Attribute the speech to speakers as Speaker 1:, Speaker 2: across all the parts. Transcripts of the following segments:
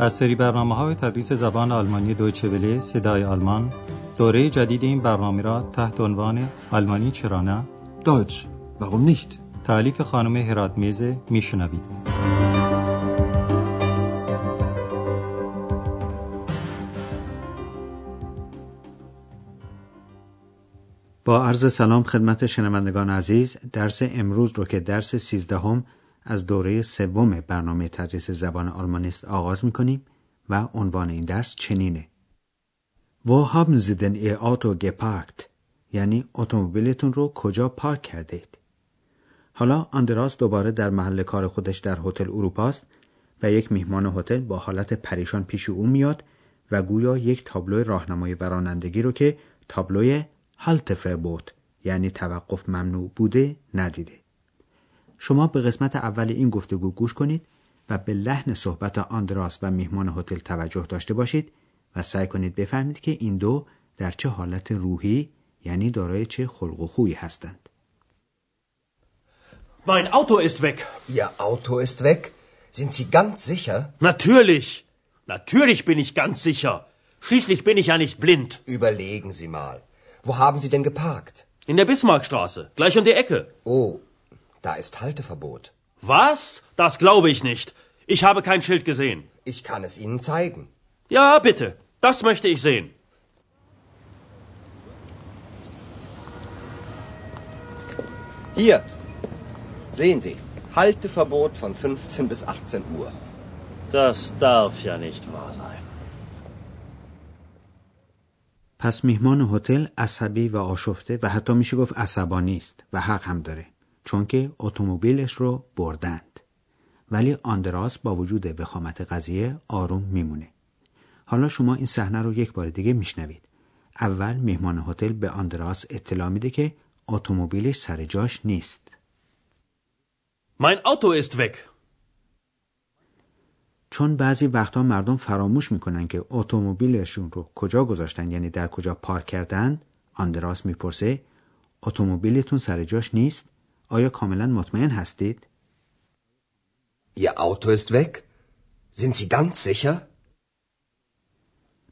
Speaker 1: از سری برنامه های تدریس زبان آلمانی دویچه وله صدای آلمان دوره جدید این برنامه را تحت عنوان آلمانی چرا نه؟
Speaker 2: Deutsch. Warum nicht?
Speaker 1: تعلیف خانم هرات میزه میشنوید با عرض سلام خدمت شنوندگان عزیز درس امروز رو که درس سیزدهم از دوره سوم برنامه تدریس زبان آلمانی است آغاز می‌کنیم و عنوان این درس چنینه Wo haben Sie denn Ihr Auto geparkt؟ یعنی اتومبیلتون رو کجا پارک کردید؟ حالا آندراس دوباره در محل کار خودش در هتل اروپاست و یک میهمان هتل با حالت پریشان پیش او میاد و گویا یک تابلو راهنمای برانندگی رو که تابلوی هالت بود یعنی توقف ممنوع بوده ندیده. شما به قسمت اول این گفتگو گوش کنید و به لحن صحبت آندراس و میهمان هتل توجه داشته باشید و سعی کنید بفهمید که این دو در چه حالت روحی یعنی دارای چه خلق و خویی هستند.
Speaker 3: Mein Auto ist weg.
Speaker 4: Ihr Auto ist weg? Sind Sie ganz sicher?
Speaker 3: Natürlich. Natürlich bin ich ganz sicher. Schließlich bin ich ja nicht blind.
Speaker 4: Überlegen Sie mal. Wo haben Sie denn geparkt?
Speaker 3: In der Bismarckstraße, gleich um die Ecke.
Speaker 4: Oh, da ist Halteverbot.
Speaker 3: Was? Das glaube ich nicht. Ich habe kein Schild gesehen.
Speaker 4: Ich kann es Ihnen zeigen.
Speaker 3: Ja, bitte. Das möchte ich sehen.
Speaker 4: Hier. Sehen Sie. Halteverbot von 15 bis 18 Uhr.
Speaker 3: Das darf ja nicht wahr sein.
Speaker 1: پس میهمان هتل عصبی و آشفته و حتی میشه گفت عصبانی است و حق هم داره چون که اتومبیلش رو بردند. ولی آندراس با وجود وخامت قضیه آروم میمونه. حالا شما این صحنه رو یک بار دیگه میشنوید. اول میهمان هتل به آندراس اطلاع میده که اتومبیلش سر جاش نیست.
Speaker 3: Mein Auto ist weg.
Speaker 1: چون بعضی وقتا مردم فراموش می‌کنن که اتومبیلشون رو کجا گذاشتن یعنی در کجا پارک کردن آندراس می‌پرسه اتومبیلتون سر جاش نیست؟ آیا کاملا مطمئن هستید
Speaker 4: Ihr Auto ist weg? Sind Sie ganz sicher?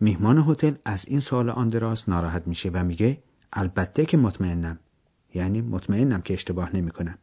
Speaker 1: میهمان هتل از این سوال آندراس ناراحت میشه و میگه البته که مطمئنم یعنی مطمئنم که اشتباه نمی‌کنم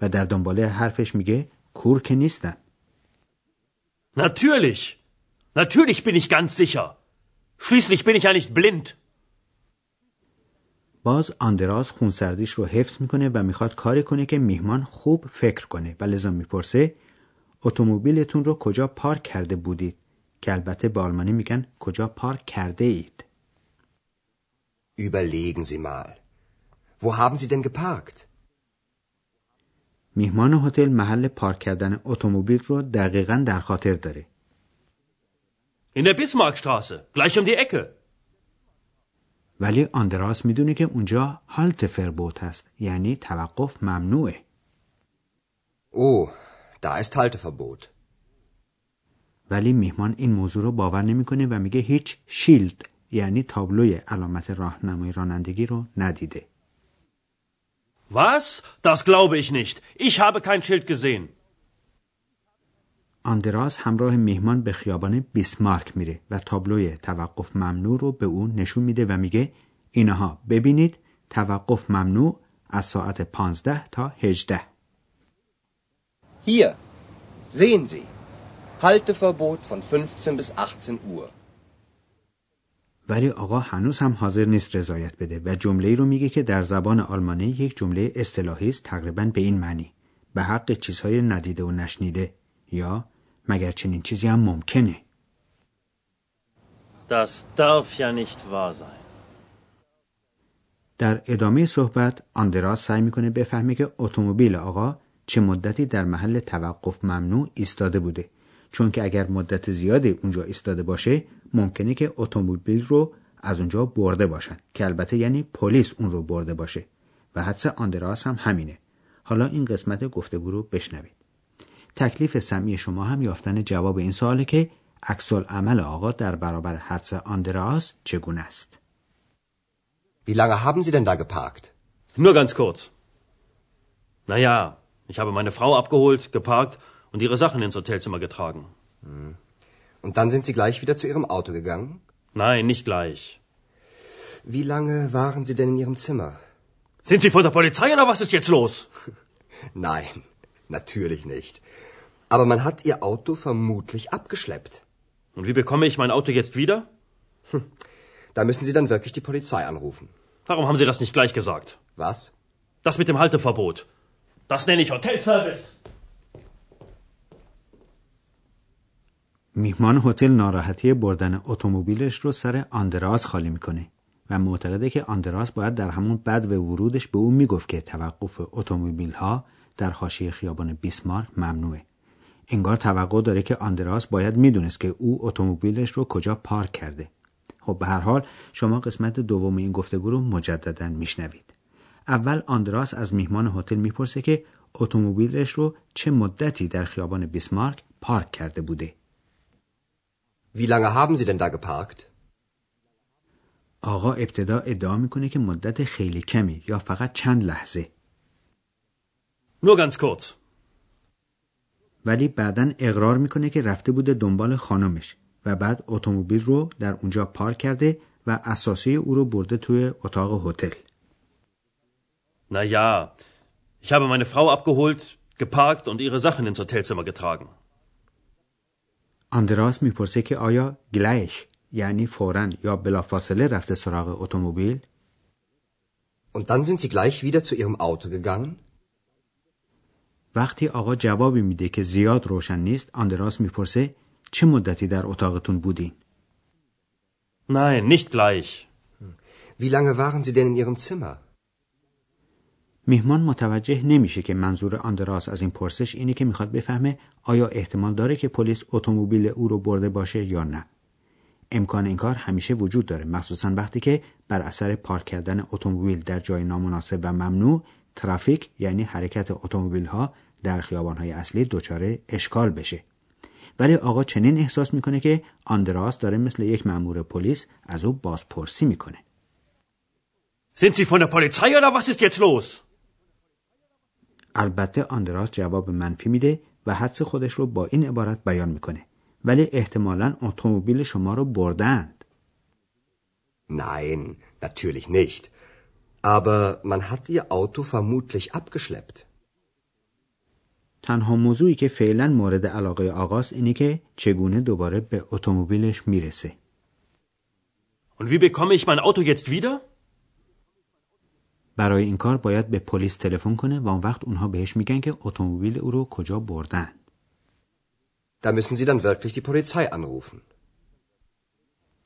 Speaker 1: و در دنباله حرفش میگه کور که نیستم
Speaker 3: Natürlich. Natürlich bin ich ganz sicher. Schließlich bin ich ja nicht blind.
Speaker 1: باز آندراس خونسردیش رو حفظ می‌کنه و می‌خواد کاری کنه که میهمان خوب فکر کنه و لذا می‌پرسه اتومبیلتون رو کجا پارک کرده بودید که البته به آلمانی میگن کجا پارک کرده اید
Speaker 4: Überlegen Sie mal. Wo haben Sie denn geparkt?
Speaker 1: میهمان هتل محل پارک کردن اتومبیل رو دقیقا در خاطر داره
Speaker 3: In der Bismarckstraße, gleich um die Ecke.
Speaker 1: ولی آندراس می‌دونه که اونجا هالت فربوت هست یعنی توقف ممنوعه
Speaker 4: Oh, da ist Halteverbot.
Speaker 1: ولی میهمان این موضوع رو باور نمی‌کنه و میگه هیچ شیلد یعنی تابلوی علامت راهنمای رانندگی رو ندیده
Speaker 3: Was? Das glaube ich nicht. Ich habe kein Schild gesehen.
Speaker 1: آندراس همراه میهمان به خیابان بیسمارک میره و تابلوی توقف ممنوع رو به اون نشون میده و میگه اینها ببینید توقف ممنوع از ساعت 15 تا 18
Speaker 4: Hier. Sehen Sie. Halteverbot von 15 bis 18 Uhr.
Speaker 1: ولی آقا هنوز هم حاضر نیست رضایت بده و جمله رو میگه که در زبان آلمانی یک جمله اصطلاحی است تقریبا به این معنی به حق چیزهای ندیده و نشنیده یا مگر چنین چیزی هم ممکنه؟
Speaker 3: Das darf ja nicht wahr sein.
Speaker 1: در ادامه صحبت آندراس سعی می‌کنه بفهمه که اتومبیل آقا چه مدتی در محل توقف ممنوع ایستاده بوده. چون که اگر مدت زیادی اونجا ایستاده باشه ممکنه که اتومبیل رو از اونجا برده باشن که البته یعنی پلیس اون رو برده باشه. و حدس آندراس هم همینه. حالا این قسمت گفتگو رو بشنوید. تکلیف سمی شما هم یافتن جواب این سواله که عکس عمل آقا در برابر حدس آندراس چگونه است
Speaker 4: Wie lange haben Sie denn da geparkt?
Speaker 3: Nur ganz kurz. Naja, ich habe meine Frau abgeholt, geparkt und ihre Sachen ins Hotelzimmer getragen.
Speaker 4: Und dann sind Sie gleich wieder zu Ihrem Auto gegangen?
Speaker 3: Nein, nicht gleich.
Speaker 4: Wie lange waren Sie denn in Ihrem Zimmer?
Speaker 3: Sind Sie von der Polizei oder was ist jetzt los?
Speaker 4: Nein, natürlich nicht. Aber man hat Ihr Auto vermutlich abgeschleppt.
Speaker 3: Und wie bekomme ich mein Auto jetzt wieder?
Speaker 4: Da müssen Sie dann wirklich die Polizei anrufen.
Speaker 3: Warum haben Sie das nicht gleich gesagt?
Speaker 4: Was?
Speaker 3: Das mit dem Halteverbot. Das nenne ich Hotelservice.
Speaker 1: میهمان هتل ناراحتی بردن اتومبیلش رو سر آندراس خالی میکنه و معتقده که آندراس باید در همون بد و ورودش به او میگفت که توقف اتومبیل ها در حاشیه خیابان بیسمارک ممنوعه. انگار توقع داره که آندراس باید می‌دونست که او اتومبیلش رو کجا پارک کرده. خب به هر حال شما قسمت دوم این گفتگو رو مجددا میشنوید. اول آندراس از میهمان هتل می‌پرسه که اتومبیلش رو چه مدتی در خیابان بیسمارک پارک کرده بوده.
Speaker 4: Wie lange haben Sie denn da geparkt?
Speaker 1: آقا ابتدا ادعا می‌کنه که مدت خیلی کمی یا فقط چند لحظه.
Speaker 3: Nur ganz kurz.
Speaker 1: ولی بعدا اقرار می‌کنه که رفته بوده دنبال خانمش و بعد اتومبیل رو در اونجا پارک کرده و اساسی او رو برده توی اتاق هتل
Speaker 3: Na ja, ich habe meine Frau abgeholt, geparkt und ihre Sachen ins Hotelzimmer getragen.
Speaker 1: آندراس می‌پرسه که آیا گلیش یعنی فورا یا بلافاصله رفته سراغ اتومبیل
Speaker 4: Und dann sind Sie gleich wieder zu Ihrem Auto gegangen?
Speaker 1: وقتی آقا جوابی میده که زیاد روشن نیست آندراس می‌پرسه چه مدتی در اتاقتون بودین
Speaker 3: Nein, nicht gleich.
Speaker 4: Wie lange waren Sie denn in Ihrem Zimmer?
Speaker 1: میهمان متوجه نمیشه که منظور آندراس از این پرسش اینه که می‌خواد بفهمه آیا احتمال داره که پلیس اتومبیل او رو برده باشه یا نه امکان این کار همیشه وجود داره مخصوصا وقتی که بر اثر پارک کردن اتومبیل در جای نامناسب و ممنوع ترافیک یعنی حرکت اتومبیل ها در خیابان های اصلی دچار اشکال بشه ولی آقا چنین احساس می‌کنه که آندراس داره مثل یک مأمور پلیس از او بازپرسی می‌کنه
Speaker 3: Sind Sie von der Polizei oder was ist jetzt los?
Speaker 1: البته آندراس جواب منفی میده و حدس خودش رو با این عبارت بیان می‌کنه ولی احتمالا اتومبیل شما رو بردند
Speaker 4: Nein, natürlich nicht. Aber man hat Ihr Auto vermutlich abgeschleppt.
Speaker 1: تنها موضوعی که فعلا مورد علاقه آقاست اینه که چگونه دوباره به اتومبیلش می‌رسه
Speaker 3: Und wie bekomme ich mein Auto jetzt wieder?
Speaker 1: برای این کار باید به پلیس تلفن کنه و اون وقت اونها بهش میگن که اتومبیل او رو کجا بردن
Speaker 4: Da müssen Sie dann wirklich die Polizei anrufen.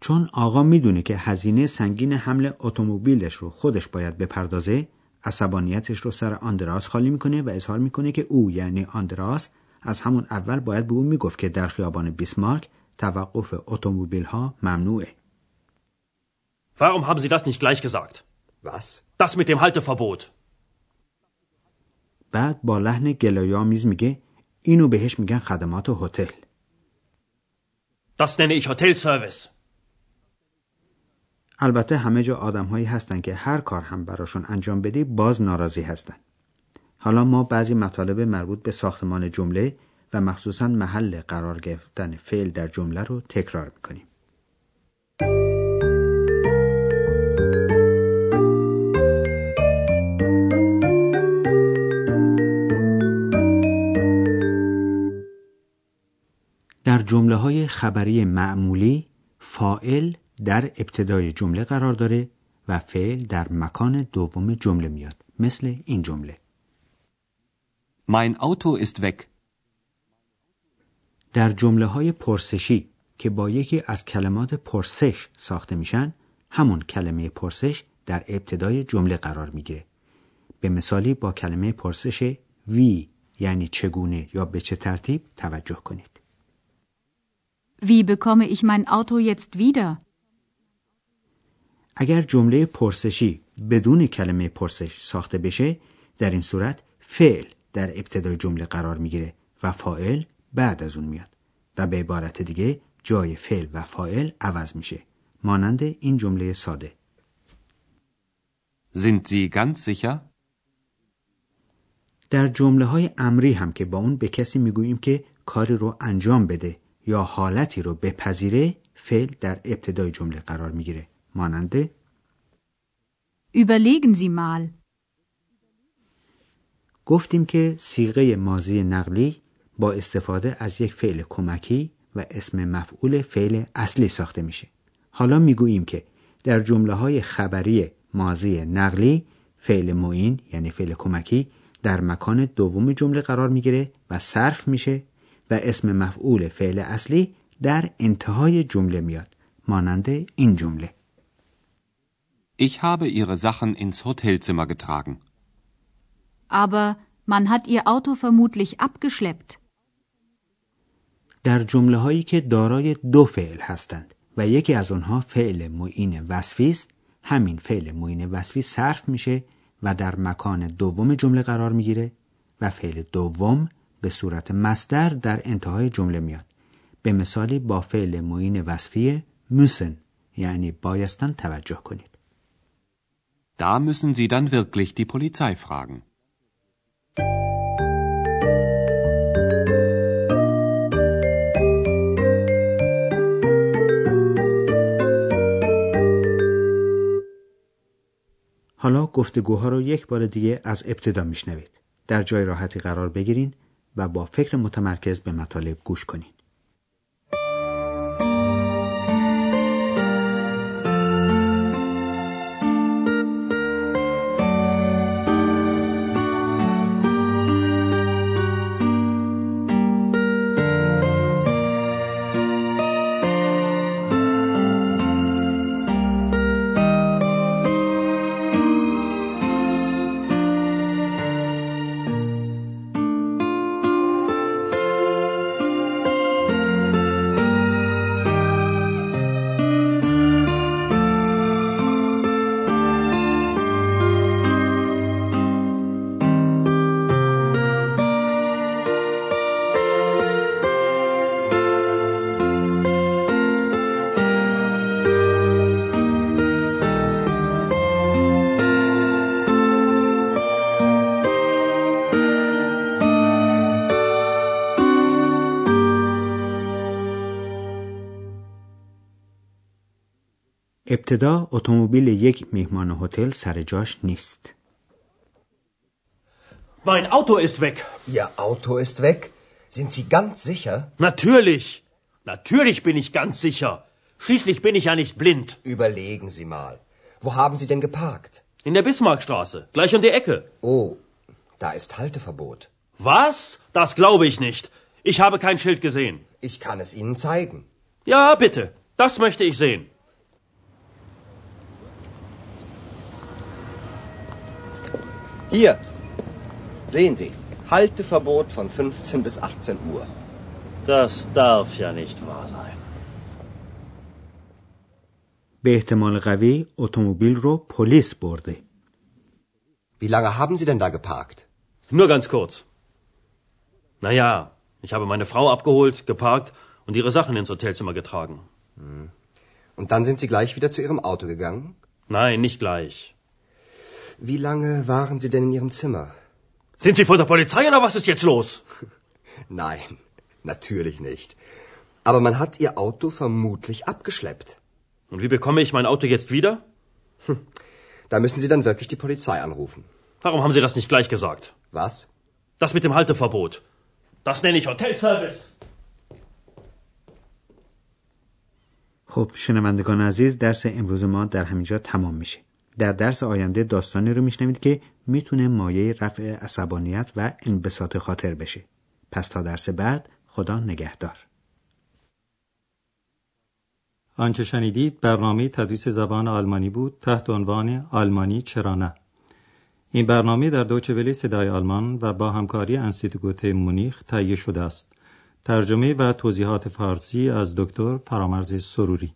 Speaker 1: چون آقا می‌دونه که هزینه سنگین حمل اتومبیلش رو خودش باید بپردازه عصبانیتش رو سر آندراس خالی می‌کنه و اظهار می‌کنه که او یعنی آندراس از همون اول باید به او می‌گفت که در خیابان بیسمارک توقف اتومبیل ها ممنوعه
Speaker 3: Warum haben Sie das nicht gleich gesagt?
Speaker 4: Was?
Speaker 3: Das mit dem Halteverbot.
Speaker 1: بعد با لحن گلایآمیز میگه اینو بهش میگن خدمات هتل
Speaker 3: Das nenne ich Hotelservice.
Speaker 1: البته همه جا آدم هایی هستن که هر کار هم براشون انجام بدی باز ناراضی هستن. حالا ما بعضی مطالب مربوط به ساختمان جمله و مخصوصا محل قرار گرفتن فعل در جمله رو تکرار می‌کنیم. در جمله های خبری معمولی فائل در ابتدای جمله قرار داره و فعل در مکان دوم جمله میاد مثل این جمله
Speaker 5: Mein Auto ist weg.
Speaker 1: در جمله های پرسشی که با یکی از کلمات پرسش ساخته میشن همون کلمه پرسش در ابتدای جمله قرار می‌گیره به مثالی با کلمه پرسش وی یعنی چگونه یا به چه ترتیب توجه کنید
Speaker 6: Wie bekomme ich mein Auto jetzt wieder?
Speaker 1: اگر جمله پرسشی بدون کلمه پرسش ساخته بشه در این صورت فعل در ابتدای جمله قرار می‌گیره و فاعل بعد از اون میاد و به عبارت دیگه جای فعل و فاعل عوض میشه. مانند این جمله ساده.
Speaker 5: Sind Sie ganz sicher?
Speaker 1: در جمله های امری هم که با اون به کسی می‌گوییم که کاری رو انجام بده یا حالتی رو بپذیره فعل در ابتدای جمله قرار می‌گیره. ماننده
Speaker 6: Überlegen Sie mal.
Speaker 1: گفتیم که سیغه مازی نقلی با استفاده از یک فعل کمکی و اسم مفعول فعل اصلی ساخته میشه. حالا می‌گوییم که در جمله های خبری مازی نقلی فعل معین یعنی فعل کمکی در مکان دوم جمله قرار می‌گیره و صرف میشه و اسم مفعول فعل اصلی در انتهای جمله میاد مانند این جمله
Speaker 5: Ich habe Ihre Sachen ins Hotelzimmer getragen.
Speaker 6: Aber man hat Ihr Auto vermutlich abgeschleppt.
Speaker 1: در جمله هایی که دارای دو فعل هستند و یکی از آنها فعل معین وصفی است همین فعل معین وصفی صرف میشه و در مکان دوم جمله قرار می‌گیره و فعل دوم به صورت مصدر در انتهای جمله میاد به مثالی با فعل معین وصفی müssen یعنی بایستن توجه کنید
Speaker 5: Da müssen Sie dann wirklich die Polizei fragen.
Speaker 1: حالا گفتگوها رو یک بار دیگه از ابتدا میشنوید. در جای راحتی قرار بگیرین و با فکر متمرکز به مطالب گوش کنین. ابتدا اتومبیل یک میهمان هتل سر جاش نیست.
Speaker 3: Mein Auto ist weg.
Speaker 4: Ihr Auto ist weg? Sind Sie ganz sicher?
Speaker 3: Natürlich. Natürlich bin ich ganz sicher. Schließlich bin ich ja nicht blind.
Speaker 4: Überlegen Sie mal. Wo haben Sie denn geparkt?
Speaker 3: In der Bismarckstraße, gleich um die Ecke.
Speaker 4: Oh, da ist Halteverbot.
Speaker 3: Was? Das glaube ich nicht. Ich habe kein Schild gesehen.
Speaker 4: Ich kann es Ihnen zeigen.
Speaker 3: Ja, bitte. Das möchte ich sehen.
Speaker 4: Hier. Sehen Sie. Halteverbot von 15 bis 18 Uhr.
Speaker 3: Das darf ja nicht wahr sein.
Speaker 1: به احتمال قوی اتومبیل رو پلیس برده.
Speaker 4: Wie lange haben Sie denn da geparkt?
Speaker 3: Nur ganz kurz. Naja, ich habe meine Frau abgeholt, geparkt und ihre Sachen ins Hotelzimmer getragen.
Speaker 4: Und dann sind Sie gleich wieder zu Ihrem Auto gegangen?
Speaker 3: Nein, nicht gleich.
Speaker 4: Wie lange waren Sie denn in Ihrem Zimmer?
Speaker 3: Sind Sie von der Polizei oder was ist jetzt los?
Speaker 4: Nein, natürlich nicht. Aber man hat Ihr Auto vermutlich abgeschleppt.
Speaker 3: Und wie bekomme ich mein Auto jetzt wieder?
Speaker 4: Da müssen Sie dann wirklich die Polizei anrufen.
Speaker 3: Warum haben Sie das nicht gleich gesagt?
Speaker 4: Was?
Speaker 3: Das mit dem Halteverbot. Das nenne ich Hotelservice.
Speaker 1: خب شنوندگان عزیز درس امروز ما در همینجا تمام میشه. در درس آینده داستانی رو میشنوید که می‌تونه مایه رفع عصبانیت و انبساط خاطر بشه. پس تا درس بعد خدا نگهدار.
Speaker 7: آنچه شنیدید برنامه تدریس زبان آلمانی بود تحت عنوان آلمانی چرا نه این برنامه در دوچه صدای آلمان و با همکاری انستیتوت مونیخ تهیه شده است ترجمه و توضیحات فارسی از دکتر فرامرز سروری